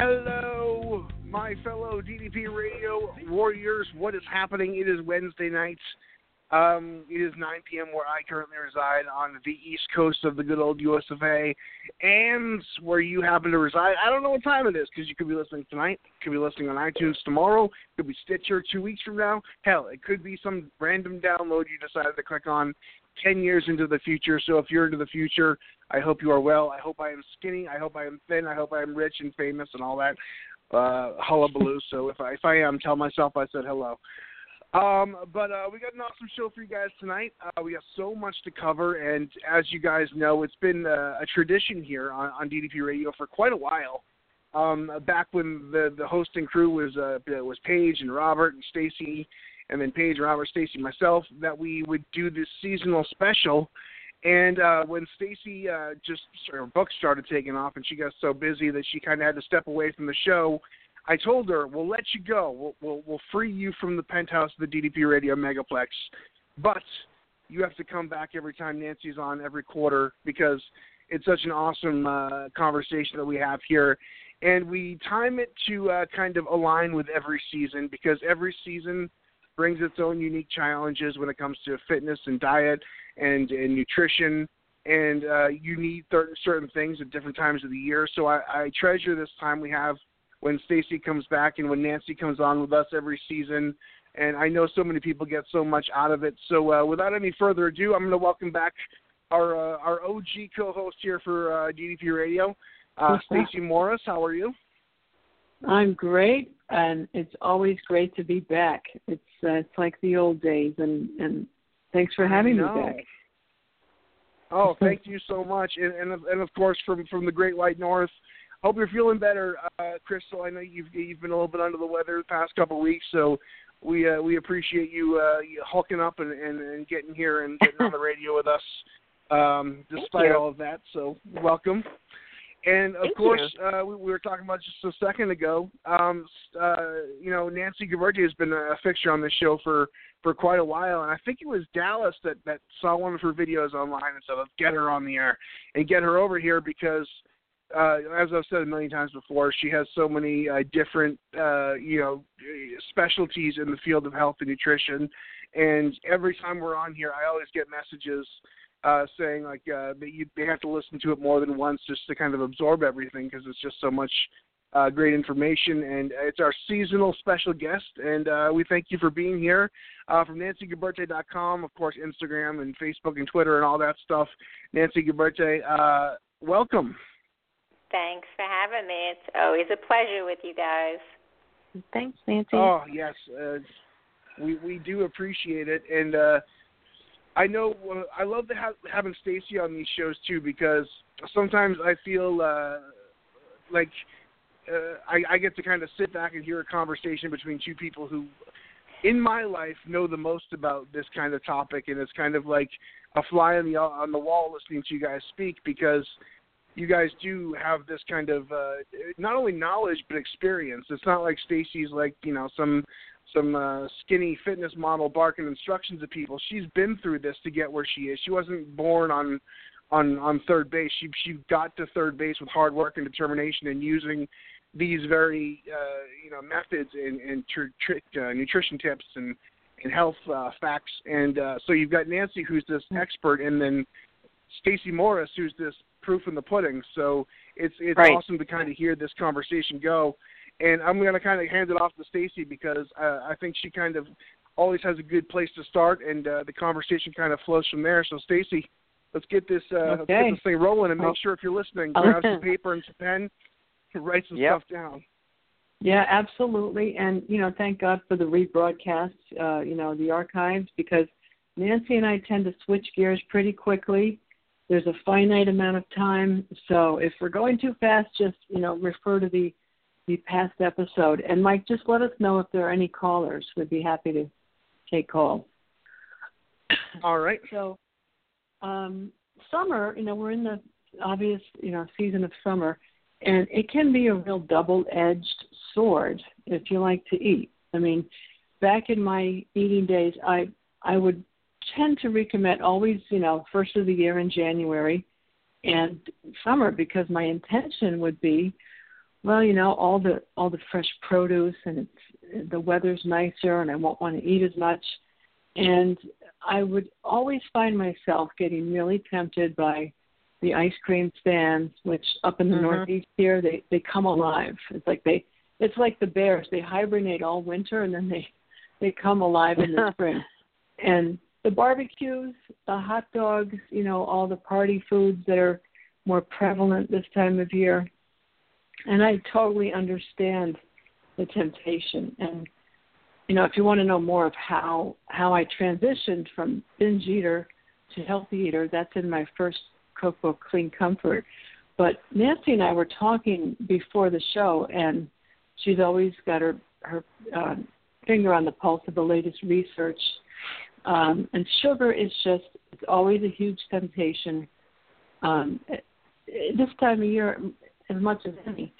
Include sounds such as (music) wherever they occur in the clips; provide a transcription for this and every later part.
Hello, my fellow DDP Radio warriors. What is happening? It is Wednesday night. Um, it is 9 p.m. where I currently reside on the east coast of the good old US of A, and where you happen to reside. I don't know what time it is because you could be listening tonight, could be listening on iTunes tomorrow, could be Stitcher two weeks from now. Hell, it could be some random download you decided to click on 10 years into the future. So if you're into the future, I hope you are well. I hope I am skinny. I hope I am thin. I hope I am rich and famous and all that uh, hullabaloo. so if I, if I am, tell myself I said hello. Um, but uh, we got an awesome show for you guys tonight. Uh, we got so much to cover, and as you guys know, it's been uh, a tradition here on, on DDP Radio for quite a while. Um, back when the the hosting crew was uh, was Paige and Robert and Stacey, and then Paige, Robert, Stacey, myself, that we would do this seasonal special. And uh, when Stacey uh, just her book started taking off, and she got so busy that she kind of had to step away from the show, I told her, "We'll let you go. We'll, we'll we'll free you from the penthouse of the DDP Radio Megaplex, but you have to come back every time Nancy's on every quarter because it's such an awesome uh, conversation that we have here." And we time it to uh, kind of align with every season because every season brings its own unique challenges when it comes to fitness and diet and, and nutrition. And uh, you need th- certain things at different times of the year. So I, I treasure this time we have when Stacey comes back and when Nancy comes on with us every season. And I know so many people get so much out of it. So uh, without any further ado, I'm going to welcome back our uh, our OG co-host here for uh, DDP Radio, uh, (laughs) Stacey Morris. How are you? I'm great, and it's always great to be back. It's uh, it's like the old days, and and thanks for having me back. Oh, thank you so much, and and and of course from from the Great White North. Hope you're feeling better, uh, Crystal. I know you've you've been a little bit under the weather the past couple of weeks, so we uh, we appreciate you uh, you hulking up and, and and getting here and getting on the radio with us, um, (laughs) despite all of that. So welcome. And of Thank course, uh, we, we were talking about just a second ago. Um, uh, you know, Nancy Guberti has been a fixture on this show for for quite a while, and I think it was Dallas that that saw one of her videos online and said, "Let's get her on the air and get her over here," because, uh, as I've said a million times before, she has so many uh, different, uh, you know, specialties in the field of health and nutrition. And every time we're on here, I always get messages uh, saying like uh, that you they have to listen to it more than once just to kind of absorb everything because it's just so much uh, great information. And it's our seasonal special guest, and uh, we thank you for being here. Uh, from NancyGuberti.com, of course, Instagram and Facebook and Twitter and all that stuff. Nancy Guberti, uh, welcome. Thanks for having me. It's always a pleasure with you guys. Thanks, Nancy. Oh yes, uh, we we do appreciate it, and uh, I know uh, I love to have, having Stacey on these shows too because sometimes I feel uh, like uh, I, I get to kind of sit back and hear a conversation between two people who, in my life, know the most about this kind of topic, and it's kind of like a fly on the on the wall listening to you guys speak because you guys do have this kind of uh, not only knowledge but experience. It's not like Stacey's like you know some some uh, skinny fitness model barking instructions at people. She's been through this to get where she is. She wasn't born on on on third base. She she got to third base with hard work and determination and using these very uh, you know methods and, and tr- tr- uh, nutrition tips and and health uh, facts. And uh, so you've got Nancy, who's this expert, and then Stacey Morris, who's this proof in the pudding. So it's it's Right. awesome to kind of hear this conversation go. And I'm going to kind of hand it off to Stacey because uh, I think she kind of always has a good place to start, and uh, the conversation kind of flows from there. So Stacey, let's get this uh, let's get this thing rolling, and make Oh. sure if you're listening, Oh. grab some paper and some pen, to (laughs) write some Yep. stuff down. Yeah, absolutely. And, you know, thank God for the rebroadcasts, uh, you know, the archives, because Nancy and I tend to switch gears pretty quickly. There's a finite amount of time. So if we're going too fast, just, you know, refer to the, the past episode. And, Mike, just let us know if there are any callers. We'd be happy to take calls. All right. So, um, summer, you know, we're in the obvious, you know, season of summer, and it can be a real double-edged sword if you like to eat. I mean, back in my eating days, I I would tend to recommend always, you know, first of the year in January and summer because my intention would be, well, you know, all the all the fresh produce and it's the weather's nicer and I won't want to eat as much. And I would always find myself getting really tempted by the ice cream stands, which up in the Mhm. Northeast here they they come alive. It's like they it's like the bears. They hibernate all winter and then they they come alive in the (laughs) spring. And the barbecues, the hot dogs, you know, all the party foods that are more prevalent this time of year. And I totally understand the temptation. And you know, if you want to know more of how how I transitioned from binge eater to healthy eater, that's in my first cookbook, Clean Comfort. But Nancy and I were talking before the show, and she's always got her her uh, finger on the pulse of the latest research. Um, and sugar is just it's always a huge temptation. Um, this time of year, as much as any.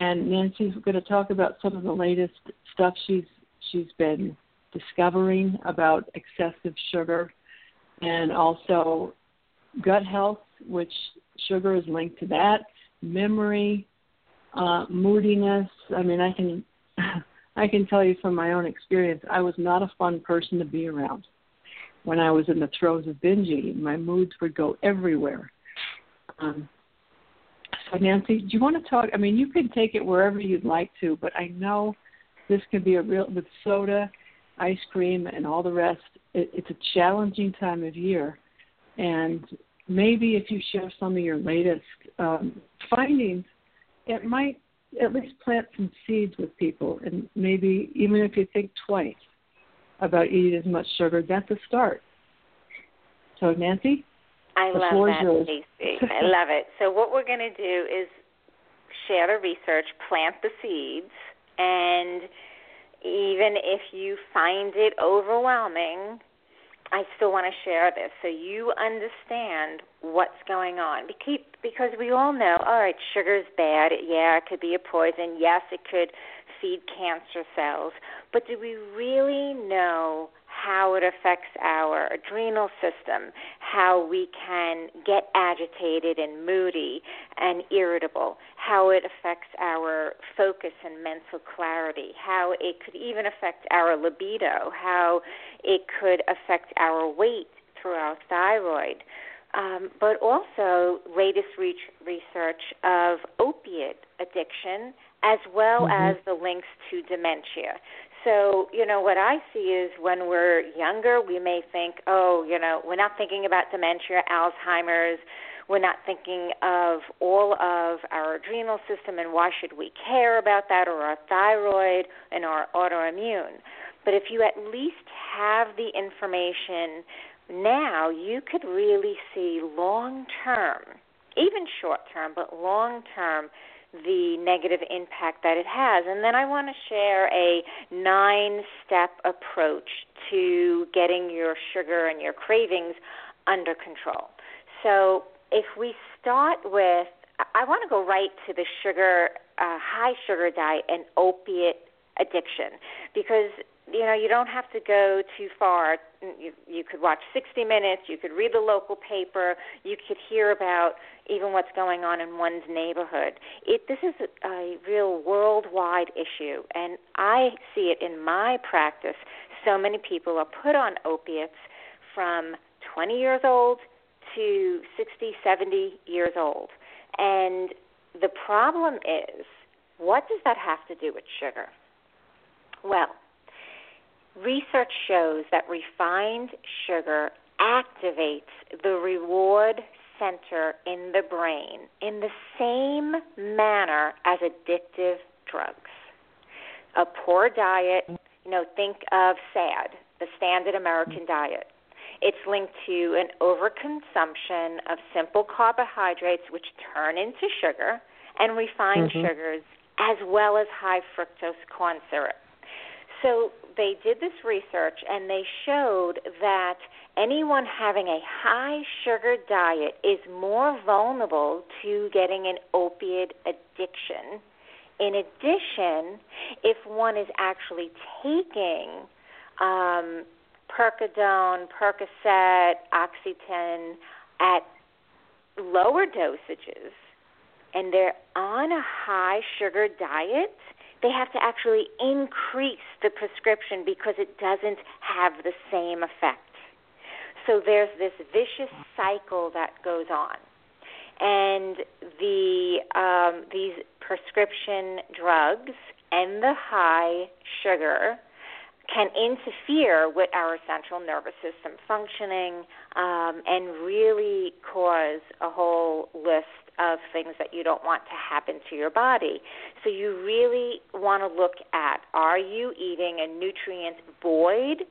And Nancy's going to talk about some of the latest stuff she's she's been discovering about excessive sugar and also gut health, which sugar is linked to that, memory, uh, moodiness. I mean, I can (laughs) I can tell you from my own experience, I was not a fun person to be around when I was in the throes of binge eating. My moods would go everywhere. Um, so, Nancy, do you want to talk? I mean, you can take it wherever you'd like to, but I know this can be a real with soda, ice cream, and all the rest. It, it's a challenging time of year, and maybe if you share some of your latest um, findings, it might at least plant some seeds with people, and maybe even if you think twice about eating as much sugar, that's a start. So, Nancy. I The love that, yours. Stacey. I love it. So what we're going to do is share the research, plant the seeds, and even if you find it overwhelming, I still want to share this so you understand what's going on. Because because we all know, all right, sugar's bad. Yeah, it could be a poison. Yes, it could feed cancer cells. But do we really know how it affects our adrenal system, how we can get agitated and moody and irritable, how it affects our focus and mental clarity, how it could even affect our libido, how it could affect our weight through our thyroid. Um, but also latest re- research of opiate addiction as well Mhm. as the links to dementia. So, you know, what I see is when we're younger, we may think, oh, you know, we're not thinking about dementia, Alzheimer's, we're not thinking of all of our adrenal system and why should we care about that or our thyroid and our autoimmune. But if you at least have the information now, you could really see long term, even short term, but long term, the negative impact that it has. And then I want to share a nine step approach to getting your sugar and your cravings under control. So if we start with, I want to go right to the sugar, uh, high sugar diet and opiate addiction because you know, you don't have to go too far. You, you could watch 60 Minutes, you could read the local paper, you could hear about even what's going on in one's neighborhood. It this is a, a real worldwide issue, and I see it in my practice. So many people are put on opiates from 20 years old to 60, 70 years old. And the problem is, what does that have to do with sugar? Well, research shows that refined sugar activates the reward center in the brain in the same manner as addictive drugs. A poor diet, you know, think of SAD, the standard American diet. It's linked to an overconsumption of simple carbohydrates, which turn into sugar, and refined Mhm. sugars, as well as high fructose corn syrup. So they did this research and they showed that anyone having a high sugar diet is more vulnerable to getting an opiate addiction. In addition, if one is actually taking um, Percodone, Percocet, Oxycontin at lower dosages, and they're on a high sugar diet, they have to actually increase the prescription because it doesn't have the same effect. So there's this vicious cycle that goes on. And the um, these prescription drugs and the high sugar can interfere with our central nervous system functioning um, and really cause a whole list of things that you don't want to happen to your body. So you really want to look at are you eating a nutrient void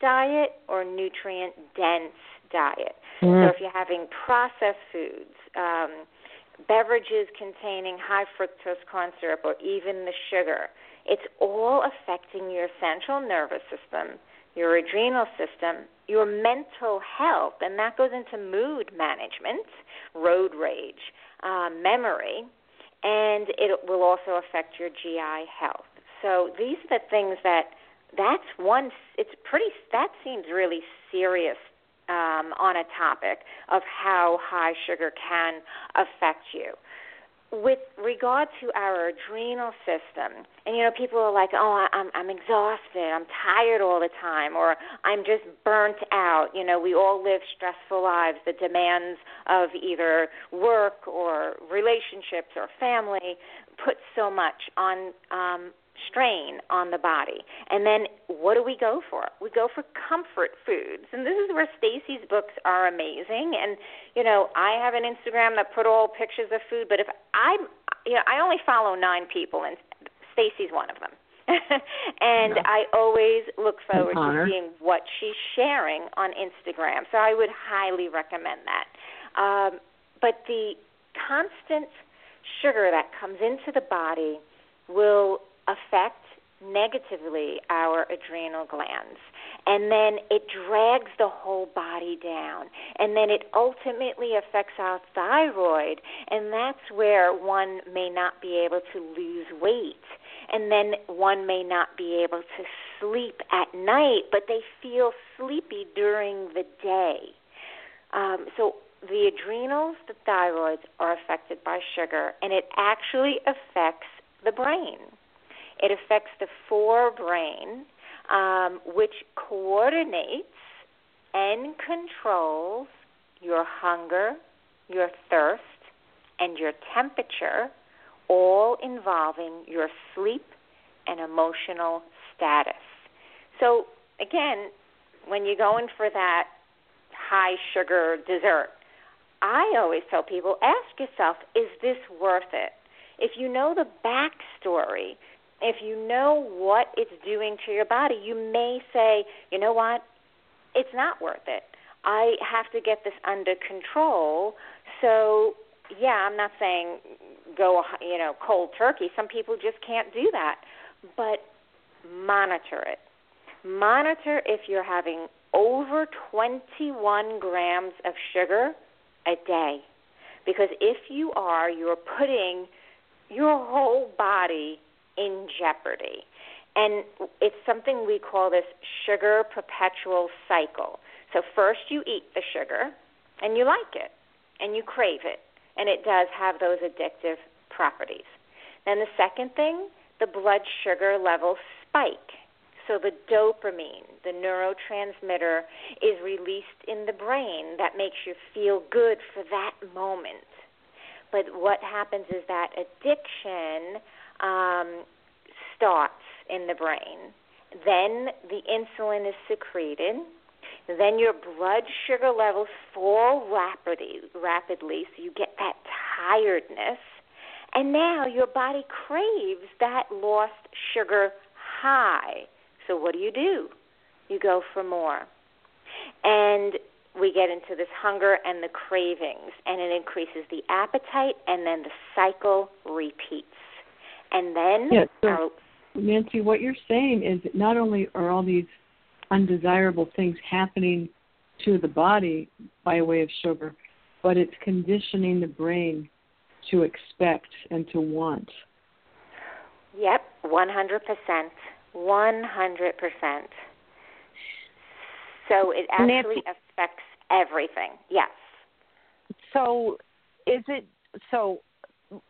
diet or nutrient dense diet? So if you're having processed foods, um, beverages containing high fructose corn syrup or even the sugar, it's all affecting your central nervous system, your adrenal system, your mental health, and that goes into mood management, road rage, uh, memory, and it will also affect your GI health. So these are the things that that's one. It's pretty. That seems really serious um, on a topic of how high sugar can affect you. With regard to our adrenal system, and you know, people are like, "Oh, I'm I'm exhausted. I'm tired all the time, or I'm just burnt out." You know, we all live stressful lives. The demands of either work or relationships or family put so much on um, strain on the body. And then what do we go for? We go for comfort foods. And this is where Stacey's books are amazing. And you know, I have an Instagram that put all pictures of food, but if I you know, I only follow 9 people and Stacey's one of them. (laughs) and. I always look forward to seeing what she's sharing on Instagram. So I would highly recommend that. Um, but the constant sugar that comes into the body will affect negatively our adrenal glands. And then it drags the whole body down. And then it ultimately affects our thyroid. And that's where one may not be able to lose weight. And then one may not be able to sleep at night, but they feel sleepy during the day. Um, so the adrenals, the thyroids are affected by sugar, and it actually affects the brain. It affects the forebrain, um, which coordinates and controls your hunger, your thirst, and your temperature, all involving your sleep and emotional status. So, again, when you're going for that high sugar dessert, I always tell people ask yourself, is this worth it? If you know the backstory, if you know what it's doing to your body, you may say, you know what, it's not worth it. I have to get this under control. So, yeah, I'm not saying go, you know, cold turkey. Some people just can't do that. But monitor it. Monitor if you're having over 21 grams of sugar a day. Because if you are, you're putting your whole body in jeopardy. And it's something we call this sugar perpetual cycle. So first you eat the sugar and you like it and you crave it and it does have those addictive properties. Then the second thing, the blood sugar levels spike. So the dopamine, the neurotransmitter, is released in the brain that makes you feel good for that moment. But what happens is that addiction um, starts in the brain. Then the insulin is secreted. Then your blood sugar levels fall rapidly, rapidly, so you get that tiredness. And now your body craves that lost sugar high. So what do you do? You go for more. And we get into this hunger and the cravings, and it increases the appetite, and then the cycle repeats. And then, yeah, so, our, Nancy, what you're saying is that not only are all these undesirable things happening to the body by way of sugar, but it's conditioning the brain to expect and to want. Yep, 100%. 100%. So it actually Nancy, affects everything. Yes. So is it so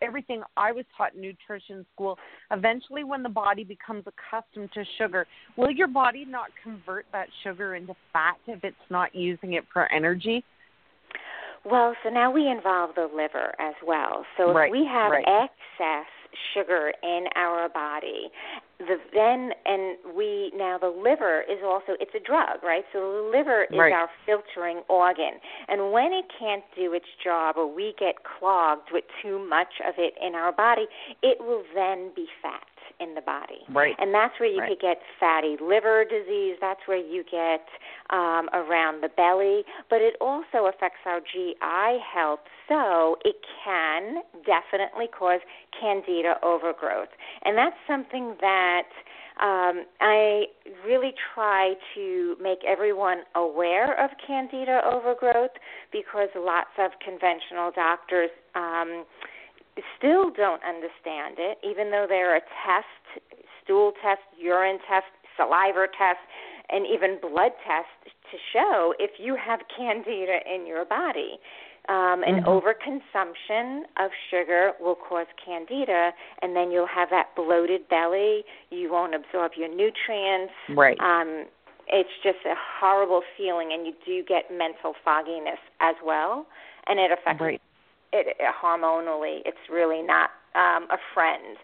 everything I was taught in nutrition school, eventually when the body becomes accustomed to sugar, will your body not convert that sugar into fat if it's not using it for energy? Well, so now we involve the liver as well. So right, if we have right. excess sugar in our body, the then and we now the liver is also it's a drug, right? So the liver is right. our filtering organ. And when it can't do its job or we get clogged with too much of it in our body, it will then be fat in the body. Right. And that's where you right. could get fatty liver disease. That's where you get um, around the belly. But it also affects our GI health. So it can definitely cause candida overgrowth. And that's something that um, I really try to make everyone aware of candida overgrowth because lots of conventional doctors um, still don't understand it, even though there are tests, stool tests, urine tests, saliva tests, and even blood tests to show if you have candida in your body. Um, an mm-hmm. overconsumption of sugar will cause candida, and then you'll have that bloated belly. You won't absorb your nutrients. Right. Um, it's just a horrible feeling, and you do get mental fogginess as well, and it affects right it, it hormonally it's really not um a friend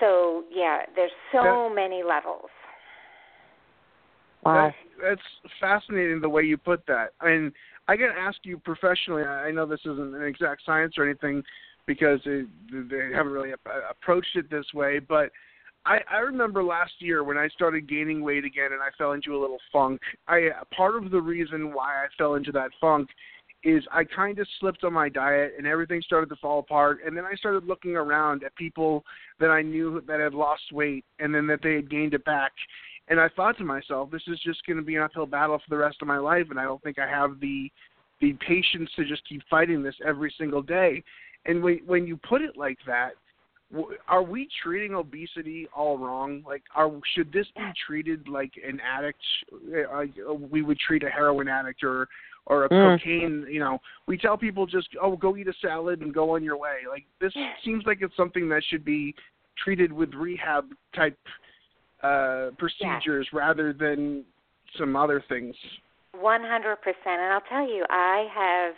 so yeah there's so That- many levels Wow. That's, that's fascinating the way you put that. I mean, I can ask you professionally. I know this isn't an exact science or anything because it, they haven't really ap- approached it this way, but I, I remember last year when I started gaining weight again and I fell into a little funk. I part of the reason why I fell into that funk is I kind of slipped on my diet and everything started to fall apart. And then I started looking around at people that I knew that had lost weight and then that they had gained it back. And I thought to myself, this is just going to be an uphill battle for the rest of my life, and I don't think I have the the patience to just keep fighting this every single day. And when when you put it like that, are we treating obesity all wrong? Like, are should this be treated like an addict? Uh, we would treat a heroin addict or or a Mm. cocaine. You know, we tell people just oh go eat a salad and go on your way. Like this (sighs) seems like it's something that should be treated with rehab type uh procedures rather than some other things. One hundred percent, and I'll tell you, I have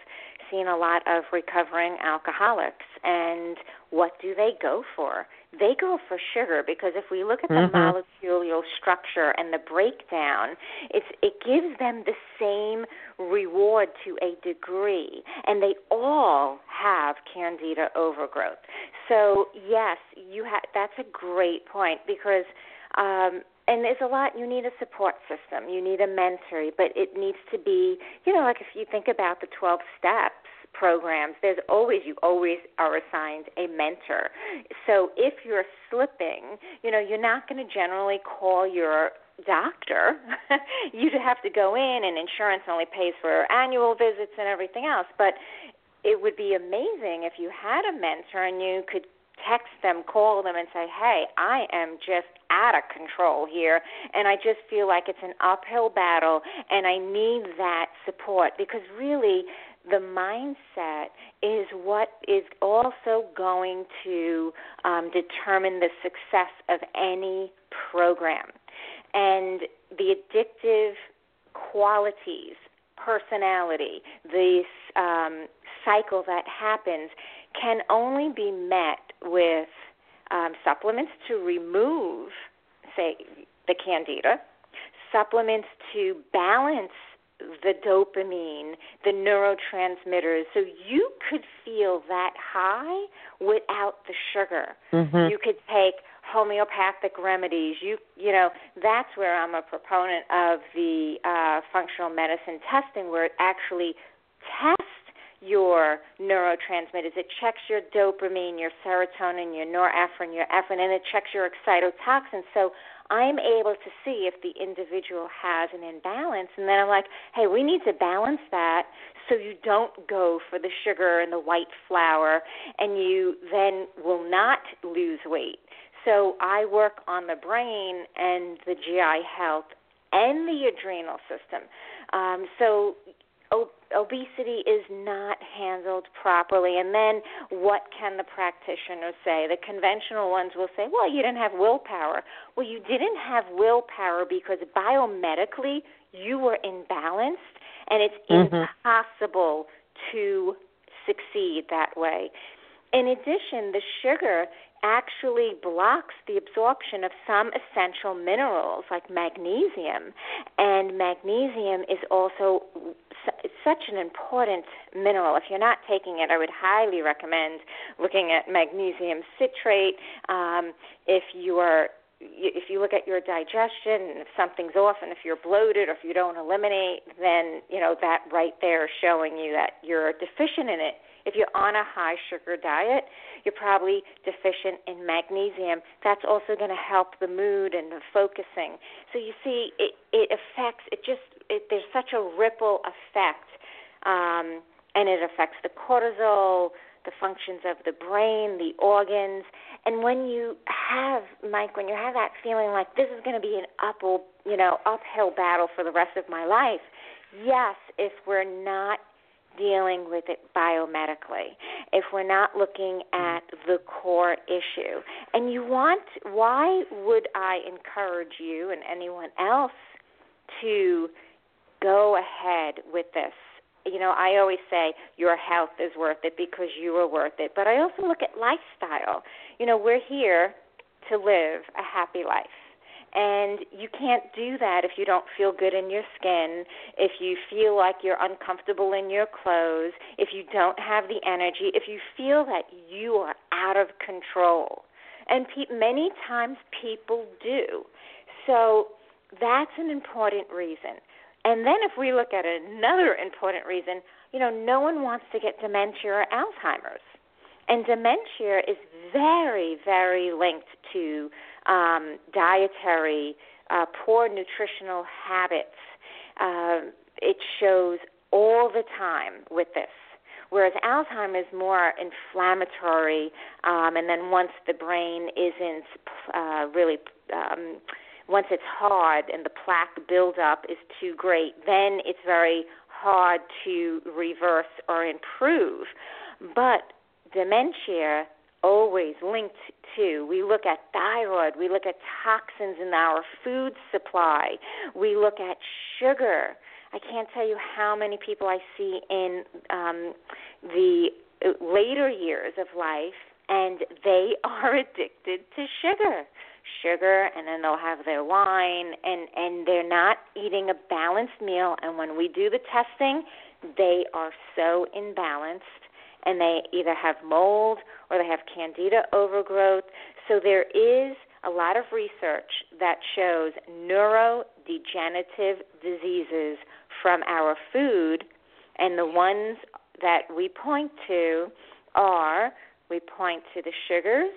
seen a lot of recovering alcoholics, and what do they go for? They go for sugar because if we look at the Mhm. molecular structure and the breakdown, it's it gives them the same reward to a degree, and they all have candida overgrowth. So yes, you have. That's a great point because um, and there's a lot you need a support system you need a mentor but it needs to be you know like if you think about the 12 steps programs there's always you always are assigned a mentor. So if you're slipping you know you're not going to generally call your doctor. (laughs) You'd have to go in and insurance only pays for annual visits and everything else but it would be amazing if you had a mentor and you could text them, call them, and say, hey, I am just out of control here, and I just feel like it's an uphill battle, and I need that support because really the mindset is what is also going to um, determine the success of any program. And the addictive qualities, personality, this um, cycle that happens can only be met with um, supplements to remove, say, the candida, supplements to balance the dopamine, the neurotransmitters. So you could feel that high without the sugar. Mm-hmm. You could take homeopathic remedies. You you know that's where I'm a proponent of the uh, functional medicine testing, where it actually tests your neurotransmitters. It checks your dopamine, your serotonin, your norepinephrine, your epinephrine, and it checks your excitotoxin. So I'm able to see if the individual has an imbalance, and then I'm like, hey, we need to balance that so you don't go for the sugar and the white flour, and you then will not lose weight. So I work on the brain and the GI health and the adrenal system. Um, so obesity is not handled properly. And then what can the practitioner say? The conventional ones will say, well, you didn't have willpower. Well, you didn't have willpower because biomedically you were imbalanced, and it's mm-hmm. impossible to succeed that way. In addition, the sugar actually blocks the absorption of some essential minerals like magnesium, and magnesium is also such an important mineral. If you're not taking it, I would highly recommend looking at magnesium citrate. Um, if you are if you look at your digestion if something's off and if you're bloated or if you don't eliminate then you know that right there showing you that you're deficient in it if you're on a high sugar diet, you're probably deficient in magnesium. That's also going to help the mood and the focusing. So you see, it it affects. It just it, there's such a ripple effect, um, and it affects the cortisol, the functions of the brain, the organs. And when you have, Mike, when you have that feeling like this is going to be an uphill, you know, uphill battle for the rest of my life, yes, if we're not dealing with it biomedically, if we're not looking at mm-hmm. the core issue. And you want, why would I encourage you and anyone else to go ahead with this? You know, I always say your health is worth it because you are worth it. But I also look at lifestyle. You know, we're here to live a happy life and you can't do that if you don't feel good in your skin, if you feel like you're uncomfortable in your clothes, if you don't have the energy, if you feel that you are out of control. And pe- many times people do. So that's an important reason. And then if we look at another important reason, you know, no one wants to get dementia or Alzheimer's. And dementia is very, very linked to um, dietary, uh, poor nutritional habits. Uh, it shows all the time with this. Whereas Alzheimer's is more inflammatory, um, and then once the brain isn't uh, really, um, once it's hard and the plaque buildup is too great, then it's very hard to reverse or improve. But dementia always linked to. We look at thyroid, we look at toxins in our food supply, we look at sugar. I can't tell you how many people I see in um, the later years of life, and they (laughs) are addicted to sugar. Sugar, and then they'll have their wine, and and they're not eating a balanced meal. And when we do the testing, they are so imbalanced and they either have mold or they have candida overgrowth. So there is a lot of research that shows neurodegenerative diseases from our food, and the ones that we point to are we point to the sugars,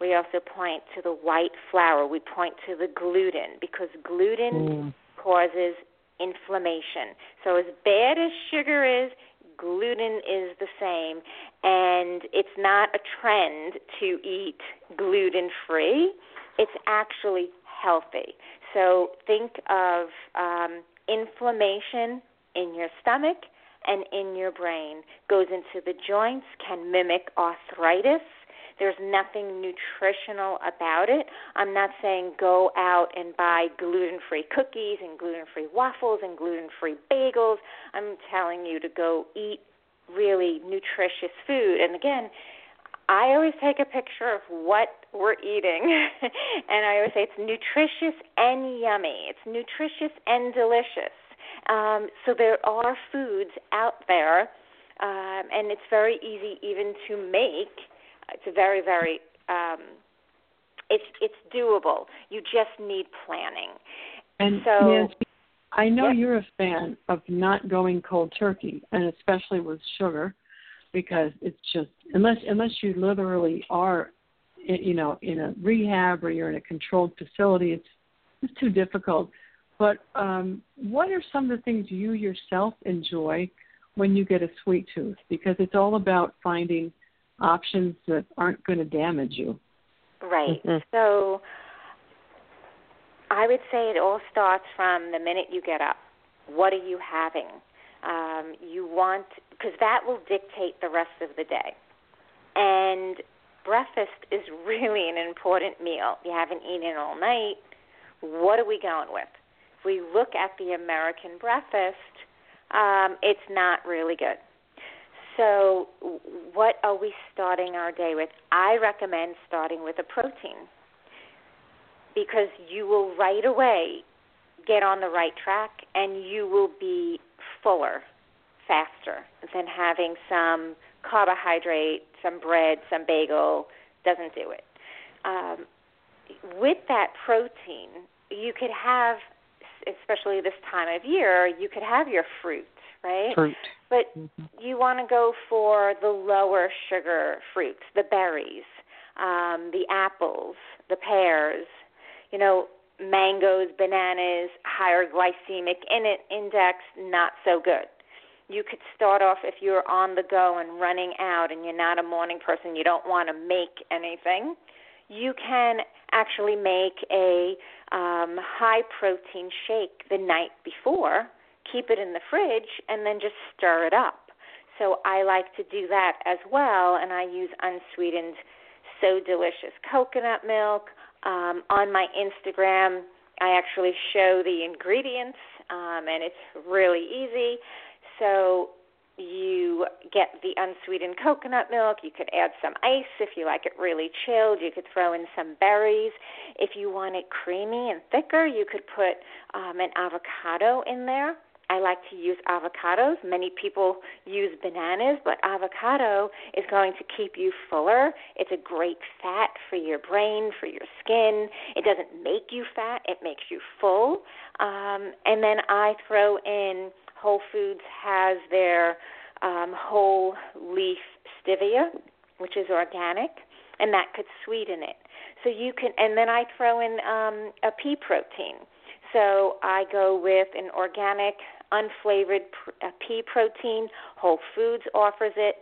we also point to the white flour, we point to the gluten because gluten mm. causes inflammation. So as bad as sugar is, gluten is the same, and it's not a trend to eat gluten free. It's actually healthy. So think of um, inflammation in your stomach and in your brain. Goes into the joints, can mimic arthritis. There's nothing nutritional about it. I'm not saying go out and buy gluten free cookies and gluten free waffles and gluten free bagels. I'm telling you to go eat really nutritious food. And again, I always take a picture of what we're eating, (laughs) and I always say it's nutritious and yummy. It's nutritious and delicious. Um, so there are foods out there, um, and it's very easy even to make. It's a very, very um, it's it's doable. You just need planning. And so, Nancy, I know yep. you're a fan of not going cold turkey, and especially with sugar, because it's just unless unless you literally are, you know, in a rehab or you're in a controlled facility, it's it's too difficult. But um, what are some of the things you yourself enjoy when you get a sweet tooth? Because it's all about finding options that aren't going to damage you. Right. Mm-hmm. So I would say it all starts from the minute you get up. What are you having? Um, you want, because that will dictate the rest of the day. And breakfast is (laughs) really an important meal. You haven't eaten all night. What are we going with? If we look at the American breakfast, um, it's not really good. So, what are we starting our day with? I recommend starting with a protein because you will right away get on the right track and you will be fuller faster than having some carbohydrate, some bread, some bagel doesn't do it. Um, with that protein, you could have, especially this time of year, you could have your fruit, right? Fruit. But Mm-hmm. you want to go for the lower sugar fruits, the berries, um, the apples, the pears, you know, mangoes, bananas, higher glycemic in index, not so good. You could start off if you're on the go and running out and you're not a morning person, you don't want to make anything. You can actually make a um, high protein shake the night before, keep it in the fridge, and then just stir it up. So I like to do that as well, and I use unsweetened, so delicious coconut milk. Um, on my Instagram, I actually show the ingredients, um, and it's really easy. So you get the unsweetened coconut milk. You could add some ice if you like it really chilled. You could throw in some berries. If you want it creamy and thicker, you could put um, an avocado in there. I like to use avocados. Many people use bananas, but avocado is going to keep you fuller. It's a great fat for your brain, for your skin. It doesn't make you fat, it makes you full. Um, and then I throw in Whole Foods has their um, whole leaf stevia, which is organic, and that could sweeten it. So you can, and then I throw in um, a pea protein. So I go with an organic, unflavored pea protein. Whole Foods offers it.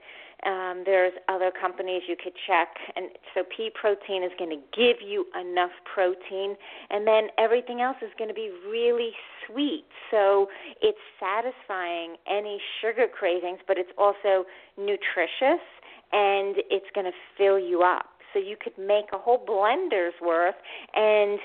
Um, there's other companies you could check, and so pea protein is going to give you enough protein, and then everything else is going to be really sweet. So it's satisfying any sugar cravings, but it's also nutritious, and it's going to fill you up. So you could make a whole blender's worth and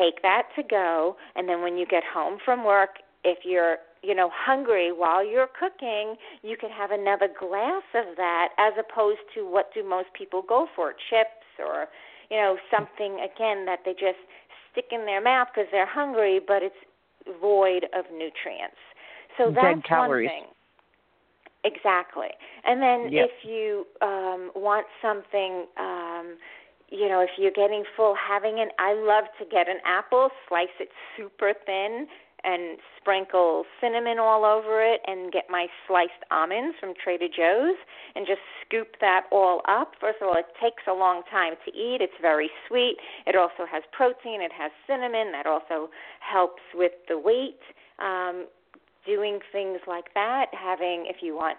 take that to go, and then when you get home from work, if you're you know hungry while you're cooking you could have another glass of that as opposed to what do most people go for chips or you know something again that they just stick in their mouth because they're hungry but it's void of nutrients so Dead that's calories. one thing exactly and then Yep. if you um want something um you know if you're getting full having an i love to get an apple slice it super thin and sprinkle cinnamon all over it and get my sliced almonds from Trader Joe's and just scoop that all up. First of all, it takes a long time to eat. It's very sweet. It also has protein. It has cinnamon. That also helps with the weight. Um, doing doing things like that, having if you want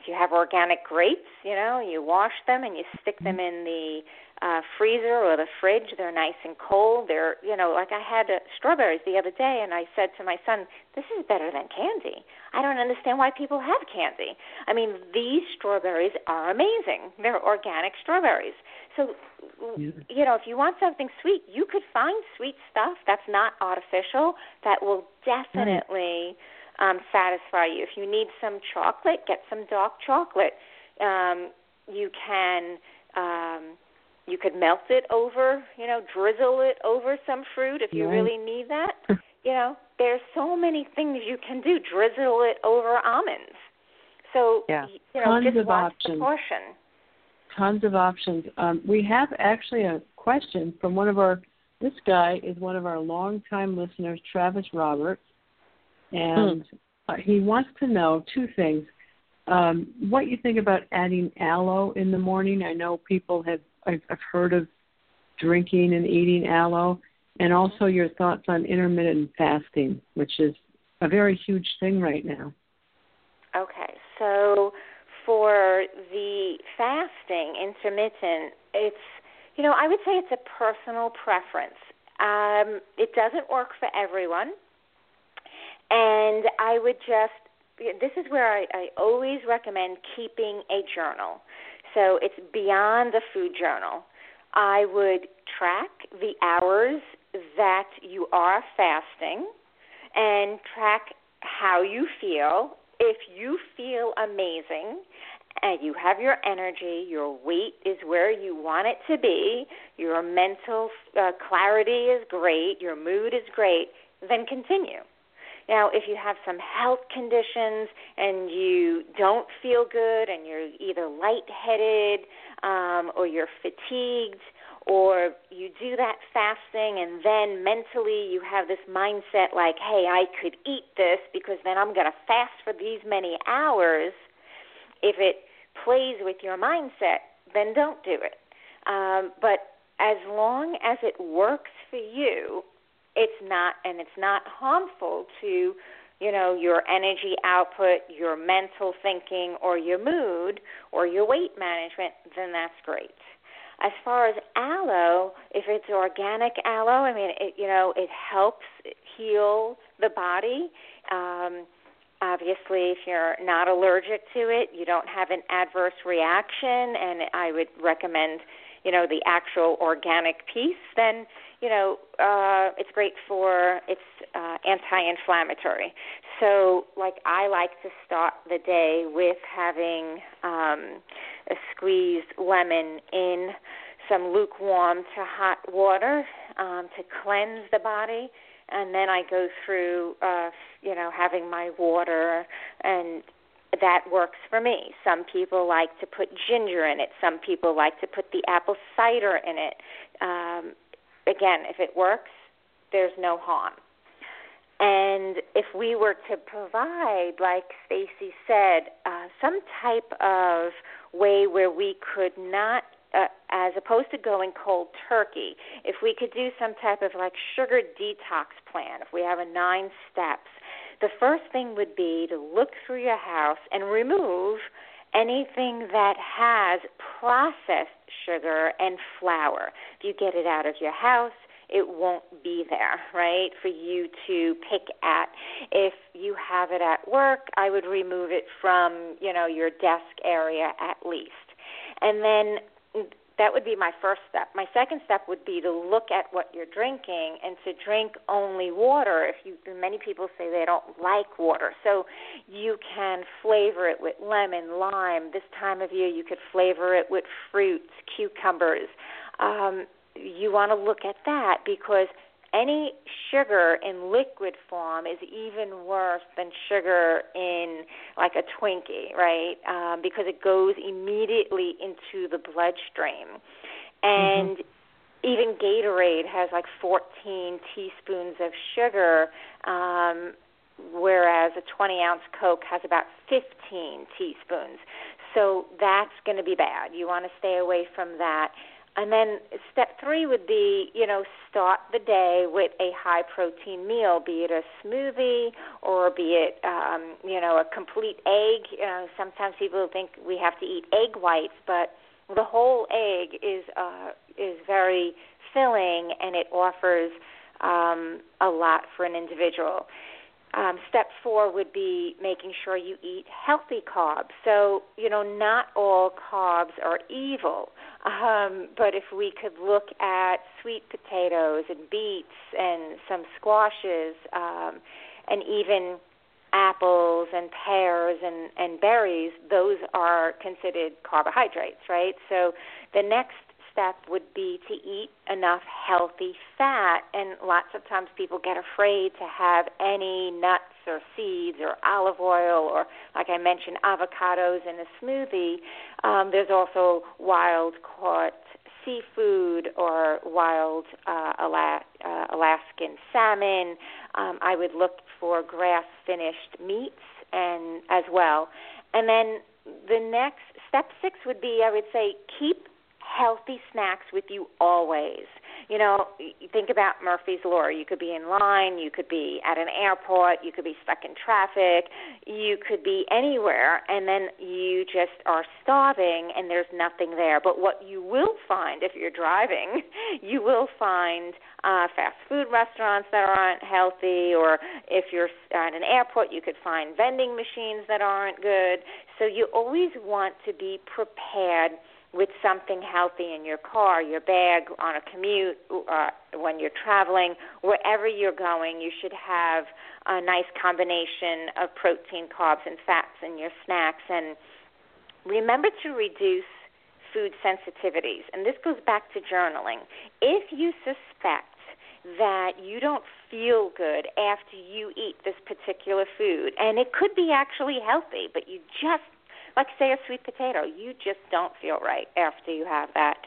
if you have organic grapes, you know, you wash them and you stick them in the uh freezer or the fridge. They're nice and cold. They're, you know, like I had uh, strawberries the other day and I said to my son, "This is better than candy." I don't understand why people have candy. I mean, these strawberries are amazing. They're organic strawberries. So, you know, if you want something sweet, you could find sweet stuff that's not artificial that will definitely um, satisfy you. If you need some chocolate, get some dark chocolate. Um, you can um, you could melt it over, you know, drizzle it over some fruit if you Yeah. really need that. (laughs) you know, there's so many things you can do. Drizzle it over almonds. So Yeah. you know, Tons just of watch the options. portion. Tons of options. Um, we have actually a question from one of our. This guy is one of our longtime listeners, Travis Roberts, and uh, he wants to know two things: um, what you think about adding aloe in the morning. I know people have I've, I've heard of drinking and eating aloe, and also your thoughts on intermittent fasting, which is a very huge thing right now. Okay, so for the fasting intermittent, it's you know I would say it's a personal preference. Um, it doesn't work for everyone, and I would just this is where I, I always recommend keeping a journal. So it's beyond the food journal. I would track the hours that you are fasting and track how you feel. If you feel amazing and you have your energy, your weight is where you want it to be, your mental uh, clarity is great, your mood is great, then continue. Now, if you have some health conditions and you don't feel good and you're either lightheaded um, or you're fatigued or you do that fasting and then mentally you have this mindset like, hey, I could eat this because then I'm going to fast for these many hours, if it plays with your mindset, then don't do it. Um, but as long as it works for you, it's not and it's not harmful to you know your energy output your mental thinking or your mood or your weight management then that's great. As far as aloe if it's organic aloe i mean it you know it helps heal the body. Um obviously if you're not allergic to it you don't have an adverse reaction and i would recommend you know the actual organic piece then you know, uh, it's great for it's uh, anti-inflammatory. So, like I like to start the day with having um, a squeezed lemon in some lukewarm to hot water um, to cleanse the body, and then I go through, uh, you know, having my water and that works for me. Some people like to put ginger in it. Some people like to put the apple cider in it. Um, again, if it works, there's no harm. And if we were to provide, like Stacey said, uh, some type of way where we could not, uh, as opposed to going cold turkey, if we could do some type of like sugar detox plan, if we have a nine steps, the first thing would be to look through your house and remove anything that has processed sugar and flour. If you get it out of your house, it won't be there, right, for you to pick at. If you have it at work, I would remove it from, you know, your desk area at least. And then that would be my first step. My second step would be to look at what you're drinking and to drink only water. If you many people say they don't like water, so you can flavor it with lemon, lime. This time of year, you could flavor it with fruits, cucumbers. Um, you want to look at that because any sugar in liquid form is even worse than sugar in like a Twinkie, right? Um, because it goes immediately into the bloodstream. And mm-hmm. even Gatorade has like 14 teaspoons of sugar, um, whereas a 20 ounce Coke has about 15 teaspoons. So that's going to be bad. You want to stay away from that. And then step three would be, you know, start the day with a high protein meal, be it a smoothie or be it, um, you know, a complete egg. You know, sometimes people think we have to eat egg whites, but the whole egg is uh, is very filling and it offers um, a lot for an individual. Um, step four would be making sure you eat healthy carbs. So, you know, not all carbs are evil, um, but if we could look at sweet potatoes and beets and some squashes um, and even apples and pears and, and berries, those are considered carbohydrates, right? So the next step would be to eat enough healthy fat. And lots of times people get afraid to have any nuts or seeds or olive oil or, like I mentioned, avocados in a smoothie. Um, there's also wild caught seafood or wild uh, Ala- uh, Alaskan salmon. Um, I would look for grass finished meats and as well. And then the next step six would be I would say keep healthy snacks with you always. You know, think about Murphy's Law. You could be in line, you could be at an airport, you could be stuck in traffic, you could be anywhere, and then you just are starving and there's nothing there. But what you will find if you're driving, (laughs) you will find uh, fast food restaurants that aren't healthy, or if you're at an airport, you could find vending machines that aren't good. So you always want to be prepared with something healthy in your car, your bag, on a commute, uh, when you're traveling, wherever you're going, you should have a nice combination of protein, carbs, and fats in your snacks. And remember to reduce food sensitivities. And this goes back to journaling. If you suspect that you don't feel good after you eat this particular food, and it could be actually healthy, but you just like say a sweet potato, you just don't feel right after you have that.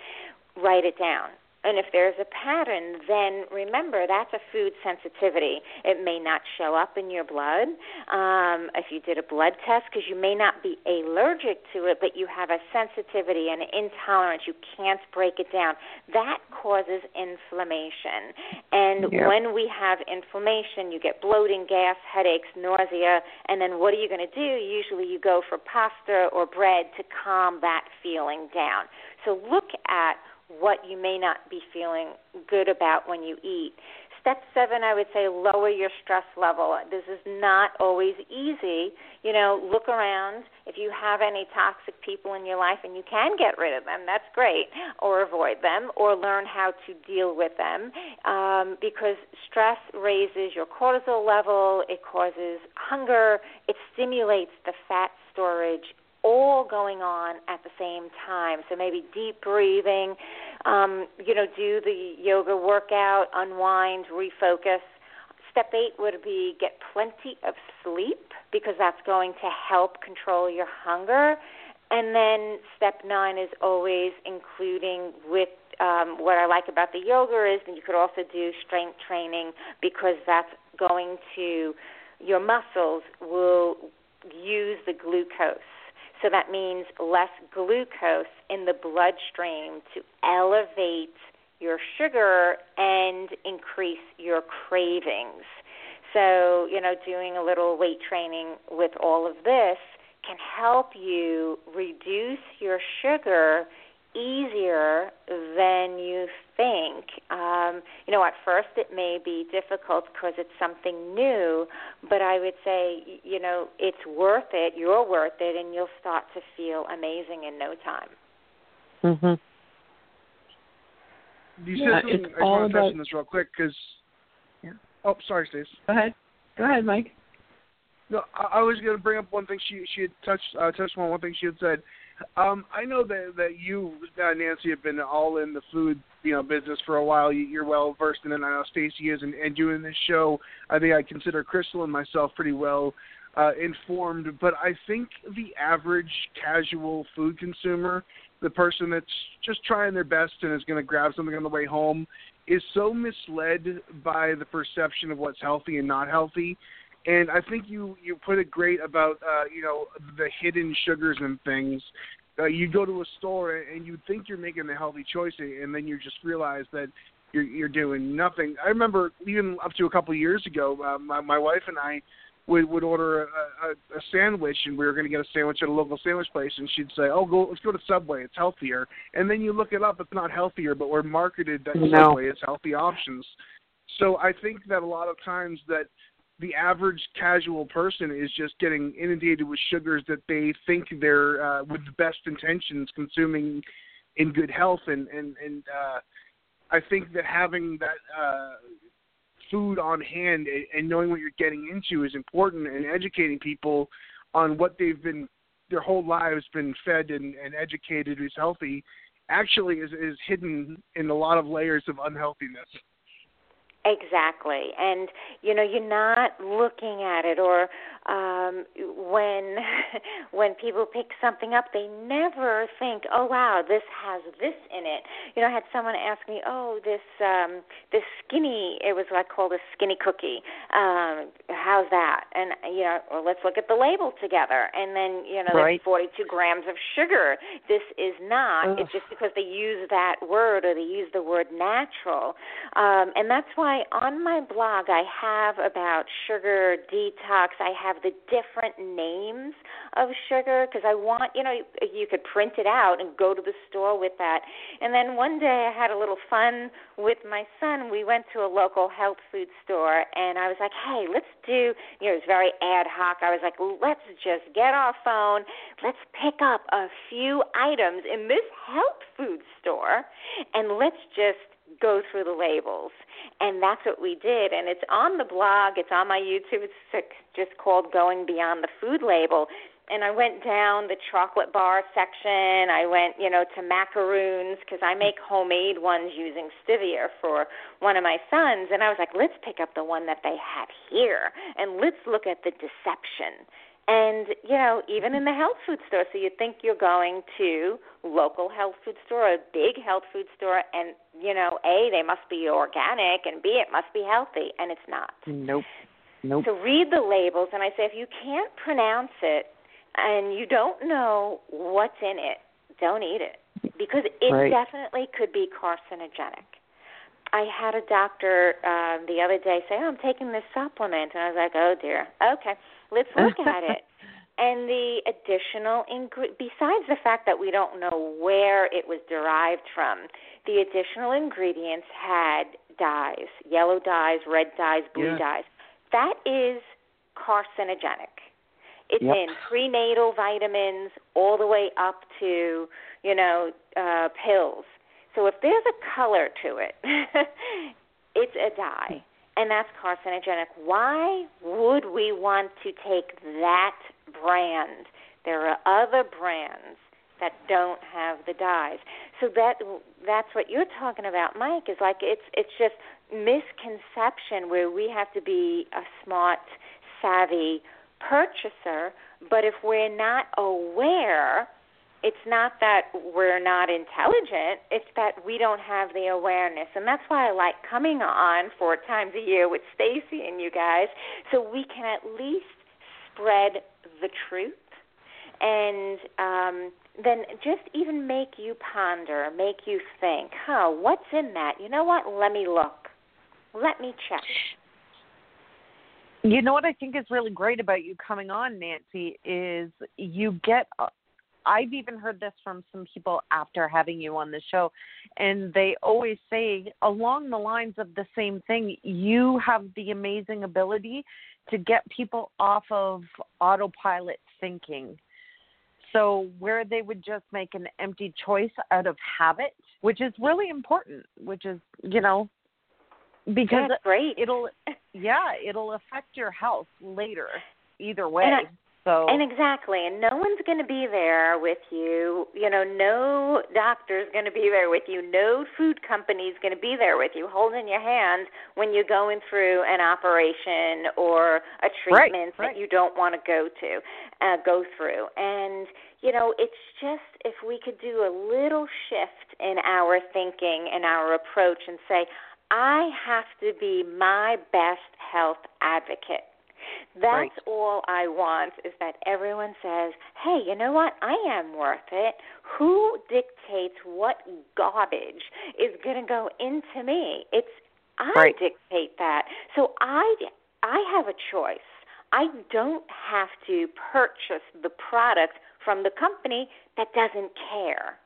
Write it down. And if there's a pattern, then remember that's a food sensitivity. It may not show up in your blood um, if you did a blood test because you may not be allergic to it, but you have a sensitivity and an intolerance. You can't break it down. That causes inflammation. And Yep. when we have inflammation, you get bloating, gas, headaches, nausea, and then what are you going to do? Usually you go for pasta or bread to calm that feeling down. So look at what you may not be feeling good about when you eat. Step seven, I would say, lower your stress level. This is not always easy. You know, look around. If you have any toxic people in your life and you can get rid of them, that's great, or avoid them, or learn how to deal with them. Um, because stress raises your cortisol level, it causes hunger, it stimulates the fat storage all going on at the same time. So maybe deep breathing, um, you know, do the yoga workout, unwind, refocus. Step eight would be get plenty of sleep because that's going to help control your hunger. And then step nine is always including with um, what I like about the yoga is that you could also do strength training because that's going to your muscles will use the glucose. So that means less glucose in the bloodstream to elevate your sugar and increase your cravings. So, you know, doing a little weight training with all of this can help you reduce your sugar easier than you think. Um, you know, at first it may be difficult because it's something new, but I would say, you know, it's worth it. You're worth it, and you'll start to feel amazing in no time. Mhm. You Yeah, said something. I want to touch on this real quick because. Yeah. Oh, sorry, Stace. Go ahead. Go ahead, Mike. No, I, I was going to bring up one thing she she had touched uh, touched on one thing she had said. Um, I know that that you, uh, Nancy, have been all in the food you know business for a while. You, you're well versed in it. I know Stacey is, and, and doing this show, I think I consider Crystal and myself pretty well uh, informed. But I think the average casual food consumer, the person that's just trying their best and is going to grab something on the way home, is so misled by the perception of what's healthy and not healthy. And I think you you put it great about uh, you know the hidden sugars and things. uh, you go to a store and you think you're making a healthy choice, and then you just realize that you're you're doing nothing. I remember even up to a couple of years ago, uh, my my wife and I would would order a, a, a sandwich, and we were going to get a sandwich at a local sandwich place, and she'd say, "Oh, go let's go to Subway. It's healthier." And then you look it up; it's not healthier, but we're marketed that No. Subway is healthy options. So I think that a lot of times that the average casual person is just getting inundated with sugars that they think they're uh, with the best intentions consuming in good health and and and uh I think that having that uh food on hand and, knowing what you're getting into is important and educating people on what they've been their whole lives been fed and, and educated is healthy actually is is hidden in a lot of layers of unhealthiness. Exactly. And you know, you're not looking at it or um when (laughs) when people pick something up, they never think, "Oh wow, this has this in it." You know, I had someone ask me, "Oh, this um this skinny, it was like called a skinny cookie. Um how's that?" And you know, well, let's look at the label together. And then, you know, Right. there's 42 grams of sugar. This is not. Ugh. It's just because they use that word or they use the word natural. Um, and that's why on my blog I have about sugar detox. I have the different names of sugar because I want, you know, you, could print it out and go to the store with that. And then one day I had a little fun with my son. We went to a local health food store and I was like, hey, let's do, you know, it was very ad hoc. I was like, let's just get our phone. Let's pick up a few items in this health food store and let's just go through the labels. And that's what we did. And it's on the blog, it's on my YouTube. It's just called Going Beyond the Food Label. And I went down the chocolate bar section. I went, you know, to macaroons because I make homemade ones using stevia for one of my sons. And I was like, let's pick up the one that they have here and let's look at the deception. And you know, even in the health food store, so you think you're going to local health food store, a big health food store, and you know, a they must be organic, and b it must be healthy, and it's not. Nope. Nope. So read the labels, and I say if you can't pronounce it and you don't know what's in it, don't eat it because it Right. definitely could be carcinogenic. I had a doctor um, the other day say, oh, "I'm taking this supplement," and I was like, "Oh dear, okay, let's (laughs) look at it." And the additional ingre- besides the fact that we don't know where it was derived from, the additional ingredients had dyes, yellow dyes, red dyes, blue Yeah. dyes. That is carcinogenic. It's Yep. in prenatal vitamins all the way up to, you know, uh pills. So if there's a color to it, (laughs) it's a dye, and that's carcinogenic. Why would we want to take that brand? There are other brands that don't have the dyes. So that that's what you're talking about, Mike. Is like it's it's just misconception where we have to be a smart, savvy purchaser, but if we're not aware it's not that we're not intelligent, it's that we don't have the awareness. And that's why I like coming on four times a year with Stacey and you guys so we can at least spread the truth and um then just even make you ponder, make you think, huh, what's in that? You know what? Let me look. Let me check. You know what I think is really great about you coming on, Nancy, is you get. I've even heard this from some people after having you on the show, and they always say along the lines of the same thing. You have the amazing ability to get people off of autopilot thinking. So where they would just make an empty choice out of habit, which is really important, which is you know because That's great. it'll yeah it'll affect your health later either way And so And exactly, and no one's going to be there with you. You know, no doctor's going to be there with you. No food company's going to be there with you, holding your hand when you're going through an operation or a Right, treatment right. that you don't want to go to, uh, go through. And you know, it's just if we could do a little shift in our thinking and our approach and say, I have to be my best health advocate. That's Right. all I want is that everyone says, hey, you know what? I am worth it. Who dictates what garbage is going to go into me? It's I Right. dictate that. So I I have a choice. I don't have to purchase the product from the company that doesn't care.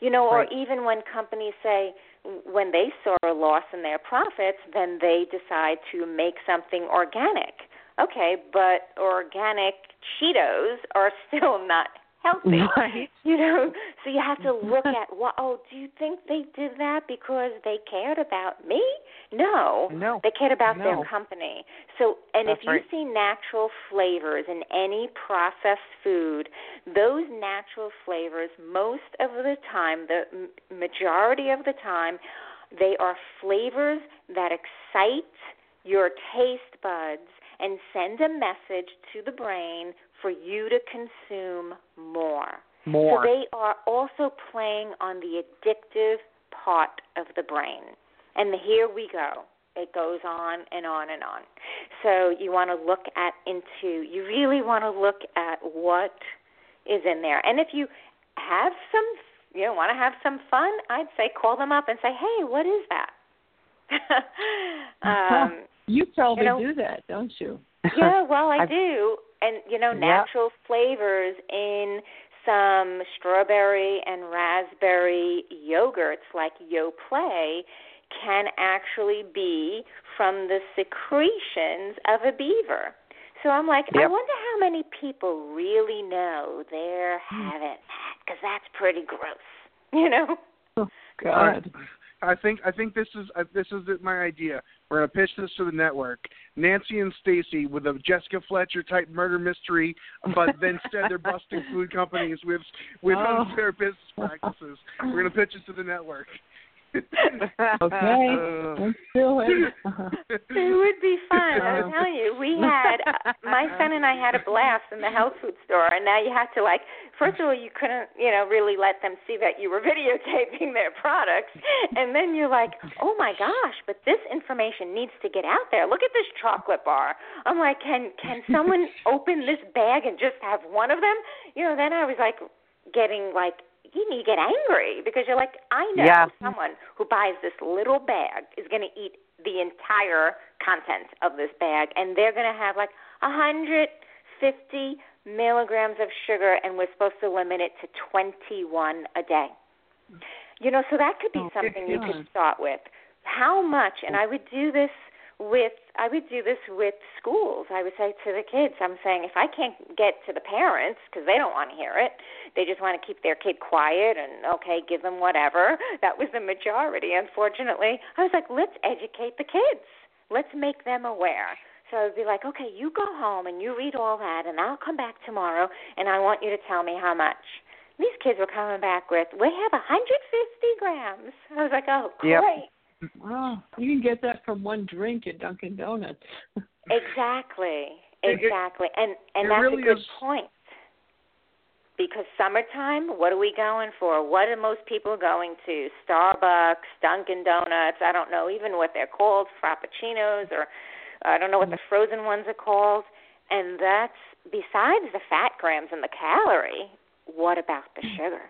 You know, or even when companies say when they saw a loss in their profits, then they decide to make something organic. Okay, but organic Cheetos are (laughs) still not healthy. Right. You know, so you have to look (laughs) at what. Oh, do you think they did that because they cared about me? No, No. they cared about No. their company. So, and That's if you right. see natural flavors in any processed food, those natural flavors, most of the time, the m- majority of the time, they are flavors that excite your taste buds and send a message to the brain for you to consume more. More. So they are also playing on the addictive part of the brain. And here we go. It goes on and on and on. So you want to look at into you really want to look at what is in there. And if you have some you know, want to have some fun, I'd say call them up and say, "Hey, what is that?" (laughs) um, you probably you know- do that, don't you? (laughs) yeah, well, I do. And you know, Yep. natural flavors in some strawberry and raspberry yogurts like Yoplait can actually be from the secretions of a beaver. So I'm like, I wonder how many people really know they're having that because that's pretty gross, (laughs) you know. Oh, God. I think I think this is uh, this is my idea. We're gonna pitch this to the network. Nancy and Stacey with a Jessica Fletcher type murder mystery, but then (laughs) instead they're busting food companies with with Oh. unfair business practices. We're gonna pitch it to the network. Okay. Let's do it. It would be fun. I'm telling you, we had my son and I had a blast in the health food store, and now you have to like. First of all, you couldn't, you know, really let them see that you were (laughs) videotaping their products, and then you're like, oh my gosh, but this information needs to get out there. Look at this chocolate bar. I'm like, can can someone (laughs) open this bag and just have one of them? You know, then I was like, getting like you need to get angry because you're like, I know Yeah. someone who buys this little bag is going to eat the entire content of this bag, and they're going to have like hundred fifty milligrams of sugar, and we're supposed to limit it to twenty one a day. You know, so that could be Oh, something you could start with. How much? And I would do this with I would do this with schools. I would say to the kids, I'm saying if I can't get to the parents because they don't want to hear it, they just want to keep their kid quiet and okay, give them whatever. That was the majority, unfortunately. I was like, let's educate the kids. Let's make them aware. So I'd be like, okay, you go home and you read all that, and I'll come back tomorrow, and I want you to tell me how much. These kids were coming back with, we have 150 grams. I was like, oh, Yep. Oh, you can get that from one drink at Dunkin' Donuts. (laughs) Exactly. Exactly. and and it that's really a good is- point. Because summertime, what are we going for? What are most people going to? Starbucks, Dunkin' Donuts, I don't know even what they're called, Frappuccinos or I don't know what the frozen ones are called. And that's besides the fat grams and the calorie, what about the (clears throat) sugar?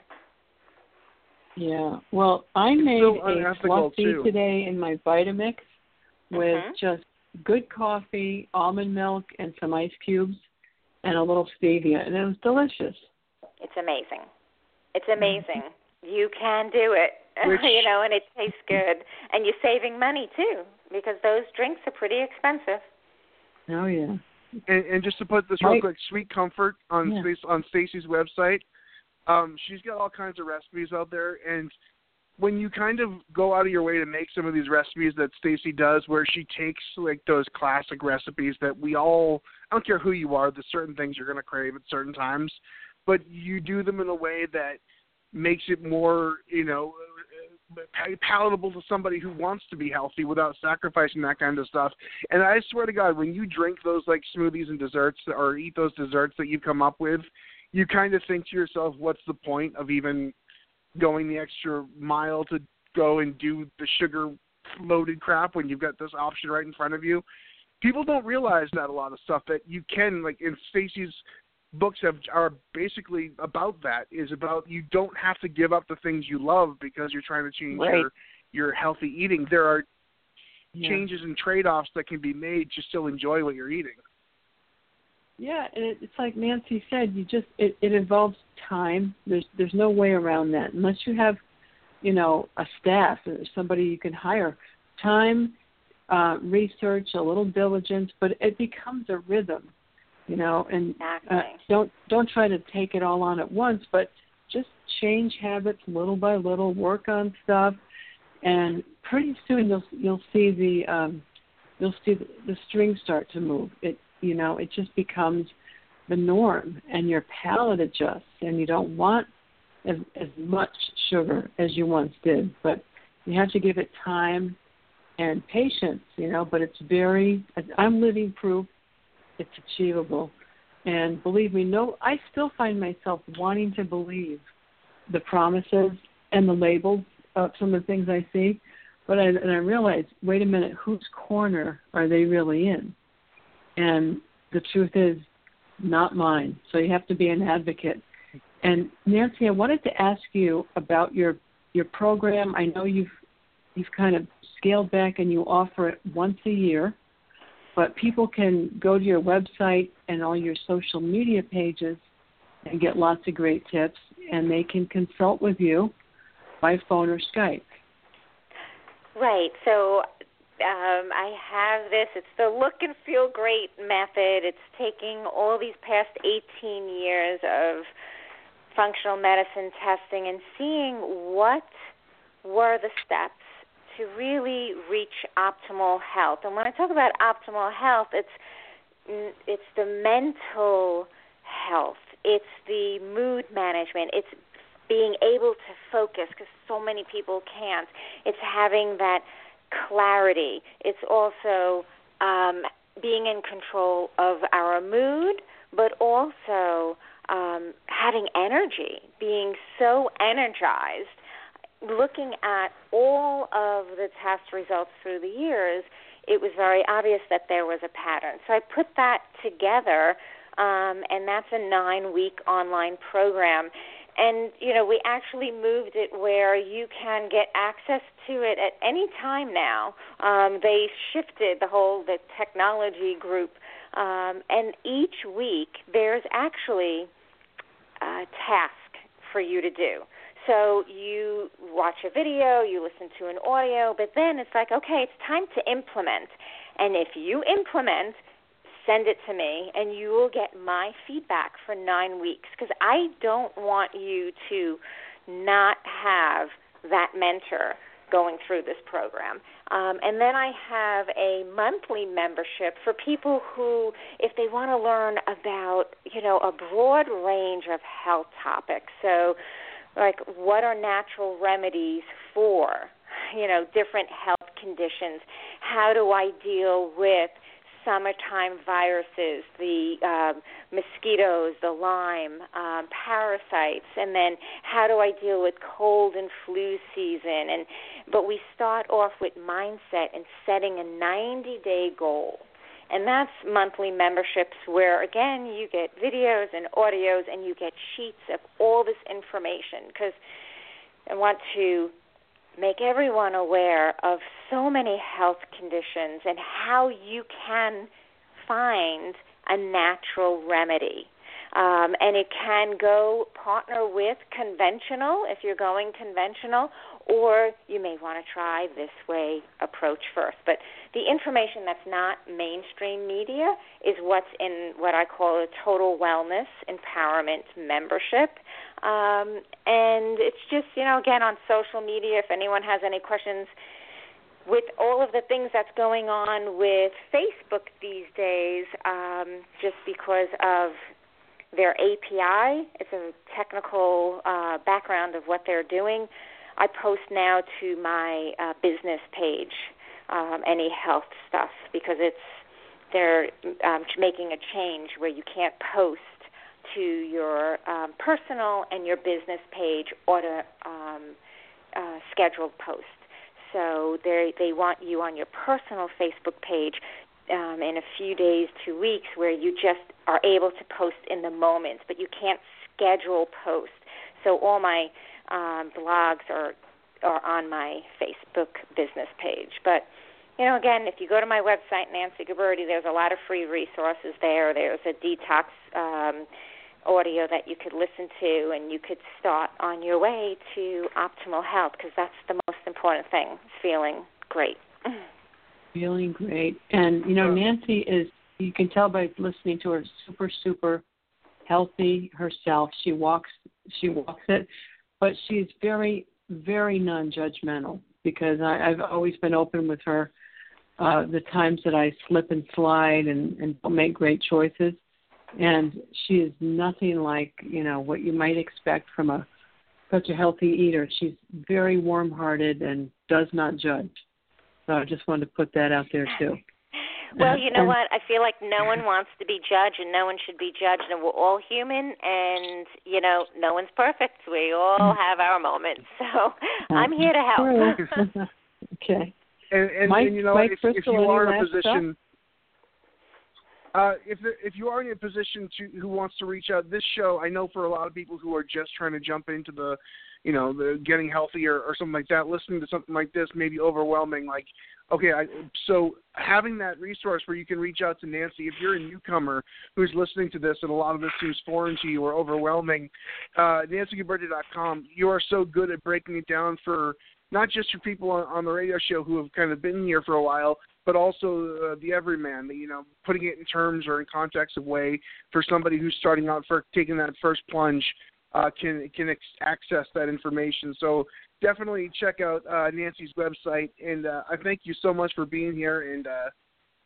Yeah. Well, I made a unethical, fluffy too. today in my Vitamix with Mhm. just good coffee, almond milk, and some ice cubes, and a little stevia, and it was delicious. It's amazing. It's amazing. You can do it. (laughs) Which- you know, and it tastes good. And you're saving money too, because those drinks are pretty expensive. Oh yeah. and, and just to put this real Right. quick, Sweet Comfort on Yeah. On Stacey's website, um, she's got all kinds of recipes out there, and when you kind of go out of your way to make some of these recipes that Stacey does, where she takes like those classic recipes that we all, I don't care who you are, there's certain things you're going to crave at certain times, but you do them in a way that makes it more, you know, uh, palatable to somebody who wants to be healthy without sacrificing that kind of stuff. And I swear to God, when you drink those like smoothies and desserts or eat those desserts that you've come up with, you kind of think to yourself, what's the point of even going the extra mile to go and do the sugar loaded crap when you've got this option right in front of you? people don't realize that a lot of stuff that you can like in Stacey's books have are basically about that is about you don't have to give up the things you love because you're trying to change Right. your your healthy eating. There are Yeah. changes and trade-offs that can be made to still enjoy what you're eating. Yeah, and it, it's like Nancy said, you just it, it involves time. There's there's no way around that unless you have, you know, a staff or somebody you can hire. Time, uh, research, a little diligence, but it becomes a rhythm, you know. And Exactly. uh, don't don't try to take it all on at once, but just change habits little by little. Work on stuff, and pretty soon you'll you'll see the um, you'll see the, the strings start to move. It you know it just becomes the norm, and your palate adjusts, and you don't want as as much sugar as you once did, but you have to give it time and patience, you know. But it's very I'm living proof it's achievable. And believe me, no, I still find myself wanting to believe the promises and the labels of some of the things I see, but I, and I realize, wait a minute, whose corner are they really in? And the truth is, not mine. So you have to be an advocate. And Nancy, I wanted to ask you about your your program. I know you've you've kind of scaled back and you offer it once a year but people can go to your website and all your social media pages and get lots of great tips and they can consult with you by phone or Skype. Right. So um, I have this. It's the look and feel great method. It's taking all these past 18 years of functional medicine testing and seeing what were the steps to really reach optimal health. And when I talk about optimal health, it's it's the mental health. It's the mood management. It's being able to focus because so many people can't. It's having that clarity. It's also um, being in control of our mood, but also um, having energy, being so energized. Looking at all of the test results through the years, it was very obvious that there was a pattern. So I put that together, um, and that's a nine week online program and you know we actually moved it where you can get access to it at any time now. Um, they shifted the whole the technology group um, and each week there's actually a task for you to do. So you watch a video you listen to an audio but then it's like okay it's time to implement. And if you implement send it to me and you will get my feedback for nine weeks because I don't want you to not have that mentor going through this program. Um, and then I have a monthly membership for people who, if they want to learn about, you know, a broad range of health topics. So, like, what are natural remedies for, you know, different health conditions? How do I deal with summertime viruses, the um, mosquitoes, the Lyme, um, parasites, and then how do I deal with cold and flu season? And but we start off with mindset and setting a 90-day goal. And that's monthly memberships where, again, you get videos and audios and you get sheets of all this information because I want to make everyone aware of so many health conditions and how you can find a natural remedy. Um, and it can go partner with conventional if you're going conventional, or you may want to try this way approach first. But the information that's not mainstream media is what's in what I call a total wellness empowerment membership. Um, and it's just, you know, again, on social media, if anyone has any questions, with all of the things that's going on with Facebook these days, um, just because of their API, it's a technical uh, background of what they're doing. I post now to my uh, business page um, any health stuff because it's they're um, making a change where you can't post to your um, personal and your business page auto um, uh, scheduled post. So they they want you on your personal Facebook page um, in a few days, two weeks, where you just are able to post in the moment, but you can't schedule posts. So all my um, blogs or are on my Facebook business page. But you know, again, if you go to my website, Nancy Guberti, there's a lot of free resources there. There's a detox um, audio that you could listen to, and you could start on your way to optimal health because that's the most important thing: feeling great. (laughs) Feeling great, and you know, Nancy is. You can tell by listening to her, super, super healthy herself. She walks, she walks it, but she's very, very non-judgmental because I, I've always been open with her. Uh, the times that I slip and slide and, and make great choices, and she is nothing like you know what you might expect from a such a healthy eater. She's very warm-hearted and does not judge. So I just wanted to put that out there too. Well, you know And- what? I feel like no one wants to be judged, and no one should be judged, and we're all human, and you know, no one's perfect. We all have our moments, (laughs) so I'm here to help. (laughs) (laughs) Okay. And, and, Mike- and you know, Mike if, Crystal, if you are in a last position, uh, if if you are in a position to who wants to reach out, this show I know for a lot of people who are just trying to jump into the, you know, the getting healthy or, something like that. Listening to something like this may be overwhelming. Like, okay, I, so having that resource where you can reach out to Nancy if you're a newcomer who's listening to this and a lot of this seems foreign to you or overwhelming, uh, NancyGuberti.com. You are so good at breaking it down for not just for people on, on the radio show who have kind of been here for a while, but also uh, the everyman. You know, putting it in terms or in context of way for somebody who's starting out for taking that first plunge uh, can can ex- access that information. So definitely check out uh, Nancy's website, and uh, I thank you so much for being here, and uh,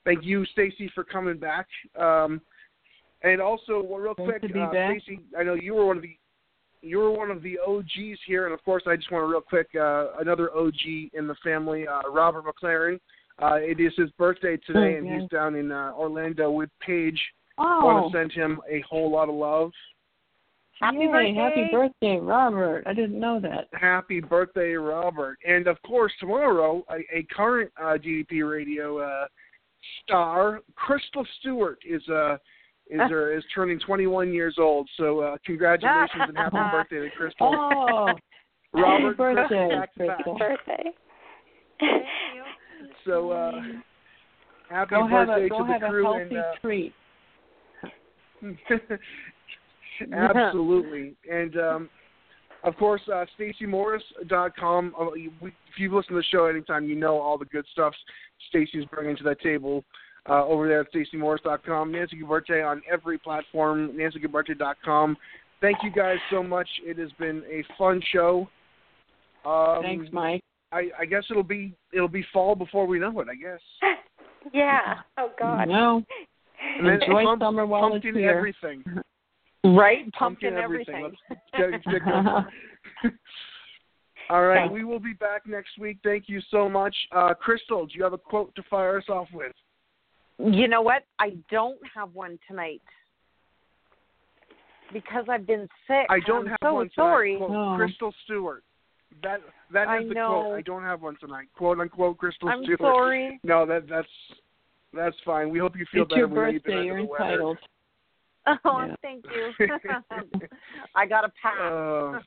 thank you, Stacey, for coming back. Um, and also, well, real quick, uh. Stacey, I know you were one of the you were one of the OGs here, and of course, I just want to real quick uh, another OG in the family, uh, Robert McLaren. Uh, it is his birthday today, and Okay. he's down in uh, Orlando with Paige. I Oh, want to send him a whole lot of love. Happy yay, birthday. Happy birthday, Robert. I didn't know that. Happy birthday, Robert! And of course, tomorrow, a, a current uh, DDP Radio uh, star, Crystal Stewart, is uh, is (laughs) uh, is turning 21 years old. So uh, congratulations and happy (laughs) birthday to Crystal. Oh, (laughs) Robert, happy birthday, Crystal, back to back. Crystal. Birthday. So uh, happy Go have birthday a go to the have a healthy and. Uh, treat. Absolutely. And um, of course, uh, StaceyMorris.com. Uh, you- If you've listened to the show anytime, you know all the good stuff Stacey's bringing to that table uh, over there at StaceyMorris.com. Nancy Guberti on every platform, NancyGuberti.com. Thank you guys so much. It has been a fun show. Um, Thanks, Mike. I, I guess it'll be it'll be fall before we know it. I guess. (laughs) yeah. Oh God. No, And then enjoy pump- summer while it's pumpkin here. everything. (laughs) Right? Pumpkin Pumpkin everything. Let's (laughs) get, get going. (laughs) All right, Thanks. we will be back next week. Thank you so much. Uh, Crystal, do you have a quote to fire us off with? You know what? I don't have one tonight because I've been sick. I don't I'm have so one tonight. sorry. Quote, Oh. Crystal Stewart. That that I the know. quote. I don't have one tonight. Quote unquote Crystal I'm Stewart. sorry. No, that that's that's fine. We hope you feel it's better. your We know you've been birthday. You're the weather. entitled. (laughs) Oh, Yeah. thank you. (laughs) (laughs) I got a pass.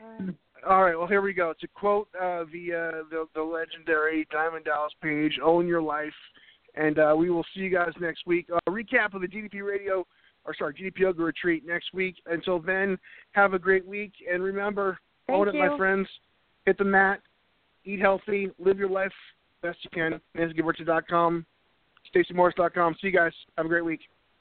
Uh, All right, well here we go. To quote uh, the, uh, the the legendary Diamond Dallas Page, "Own your life," and uh, we will see you guys next week. Uh, recap of the DDP Radio, or sorry, DDP Yoga Retreat next week. Until then, have a great week, and remember, Thank own it, my friends. Hit the mat, eat healthy, live your life best you can. NancyGuberti.com, StaceyMorris.com. See you guys. Have a great week.